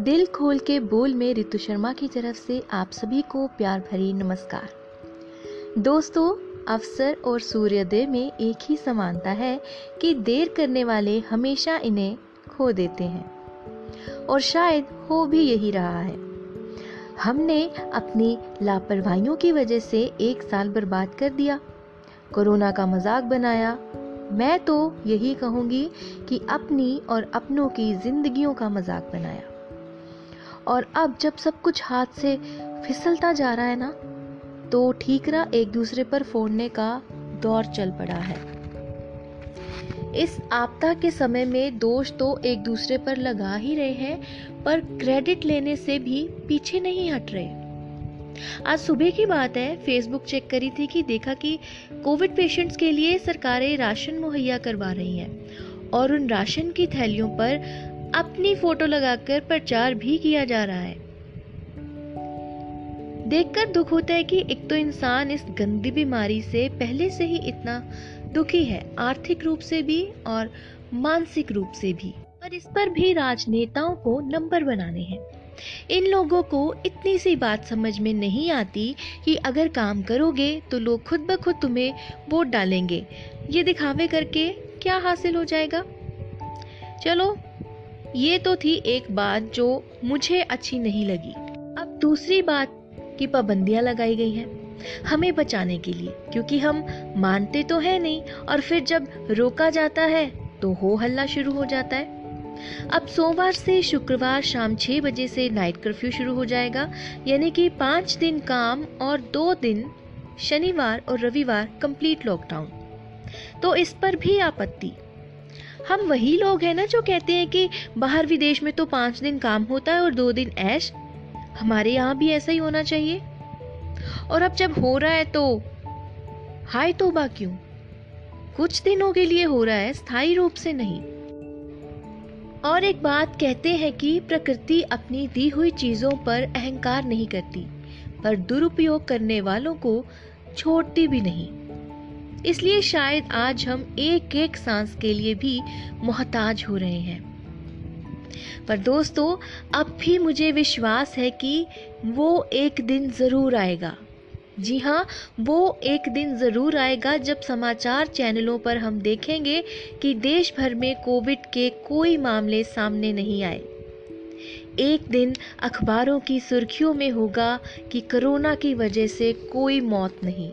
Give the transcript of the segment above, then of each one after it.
दिल खोल के बोल में रितु शर्मा की तरफ़ से आप सभी को प्यार भरी नमस्कार। दोस्तों, अवसर और सूर्योदय में एक ही समानता है कि देर करने वाले हमेशा इन्हें खो देते हैं। और शायद हो भी यही रहा है। हमने अपनी लापरवाहियों की वजह से एक साल बर्बाद कर दिया, कोरोना का मज़ाक बनाया। मैं तो यही कहूँगी कि अपनी और अपनों की जिंदगियों का मज़ाक बनाया। और अब जब सब कुछ हाथ से फिसलता जा रहा है ना तो ठीकरा एक दूसरे पर फोड़ने का दौर चल पड़ा है। इस आपदा के समय में दोष तो एक दूसरे पर लगा ही रहे हैं, पर क्रेडिट लेने से भी पीछे नहीं हट रहे। आज सुबह की बात है फेसबुक चेक करी थी कि देखा कि कोविड पेशेंट्स के लिए सरकारें राशन मुहैया करवा रही हैं, और उन राशन की थैलियों पर अपनी फ़ोटो लगाकर प्रचार भी किया जा रहा है। देखकर दुख होता है कि एक तो इंसान इस गंदी बीमारी से पहले से ही इतना दुखी है, आर्थिक रूप से भी और मानसिक रूप से भी, और इस पर भी राजनेताओं को नंबर बनाने हैं। इन लोगों को इतनी सी बात समझ में नहीं आती कि अगर काम करोगे तो लोग खुद ब खुद तुम्हें वोट डालेंगे। ये दिखावे करके क्या हासिल हो जाएगा? चलो ये तो थी एक बात जो मुझे अच्छी नहीं लगी। अब दूसरी बात की पाबंदियाँ लगाई गई हैं हमें बचाने के लिए, क्योंकि हम मानते तो है नहीं, और फिर जब रोका जाता है तो हो हल्ला शुरू हो जाता है। अब सोमवार से शुक्रवार शाम छह बजे से नाइट कर्फ्यू शुरू हो जाएगा, यानी कि पाँच दिन काम और दो दिन शनिवार और रविवार कंप्लीट लॉकडाउन तो इस पर भी आपत्ति। हम वही लोग हैं ना जो कहते हैं कि बाहर विदेश में तो पाँच दिन काम होता है और दो दिन ऐश। हमारे यहाँ भी ऐसा ही होना चाहिए। और अब जब हो रहा है तो हाय तोबा क्यों? कुछ दिनों के लिए हो रहा है, स्थायी रूप से नहीं। और एक बात कहते हैं कि प्रकृति अपनी दी हुई चीज़ों पर अहंकार नहीं करती, पर दुरुपयोग करने वालों को छोड़ती भी नहीं। इसलिए शायद आज हम एक एक सांस के लिए भी मोहताज हो रहे हैं। पर दोस्तों, अब भी मुझे विश्वास है कि वो एक दिन ज़रूर आएगा। जी हाँ वो एक दिन ज़रूर आएगा जब समाचार चैनलों पर हम देखेंगे कि देश भर में कोविड के कोई मामले सामने नहीं आए। एक दिन अखबारों की सुर्खियों में होगा कि कोरोना की वजह से कोई मौत नहीं।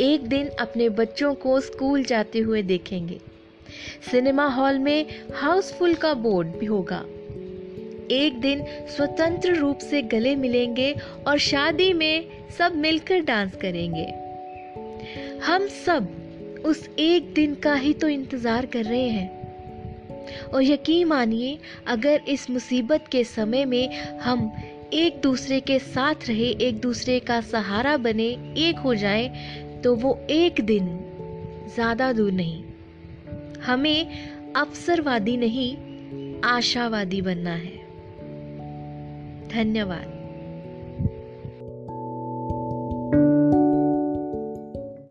एक दिन अपने बच्चों को स्कूल जाते हुए देखेंगे। सिनेमा हॉल में हाउसफुल का बोर्ड भी होगा। एक दिन स्वतंत्र रूप से गले मिलेंगे और शादी में सब मिलकर डांस करेंगे। हम सब उस एक दिन का ही तो इंतज़ार कर रहे हैं। और यकीन मानिए, अगर इस मुसीबत के समय में हम एक दूसरे के साथ रहे, एक दूसरे का सहारा बने, एक हो जाएँ तो वो एक दिन ज़्यादा दूर नहीं। हमें अवसरवादी नहीं आशावादी बनना है। धन्यवाद।